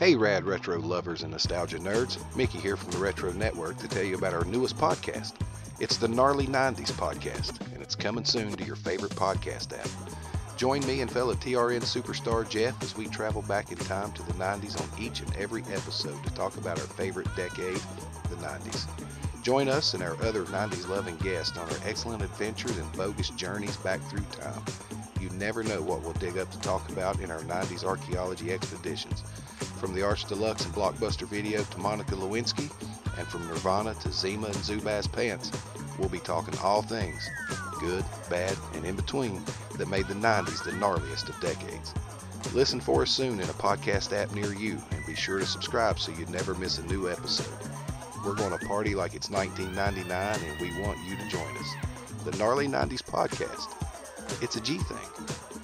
Hey, rad retro lovers and nostalgia nerds. Mickey here from the Retro Network to tell you about our newest podcast. It's the Gnarly 90s podcast, and it's coming soon to your favorite podcast app. Join me and fellow TRN superstar Jeff as we travel back in time to the 90s on each and every episode to talk about our favorite decade, the 90s. Join us and our other 90s loving guests on our excellent adventures and bogus journeys back through time. You never know what we'll dig up to talk about in our 90s archaeology expeditions. From the Arch Deluxe and Blockbuster video to Monica Lewinsky, and from Nirvana to Zima and Zubaz Pants, we'll be talking all things, good, bad, and in between, that made the 90s the gnarliest of decades. Listen for us soon in a podcast app near you, and be sure to subscribe so you never miss a new episode. We're going to party like it's 1999, and we want you to join us. The Gnarly 90s Podcast. It's a G thing.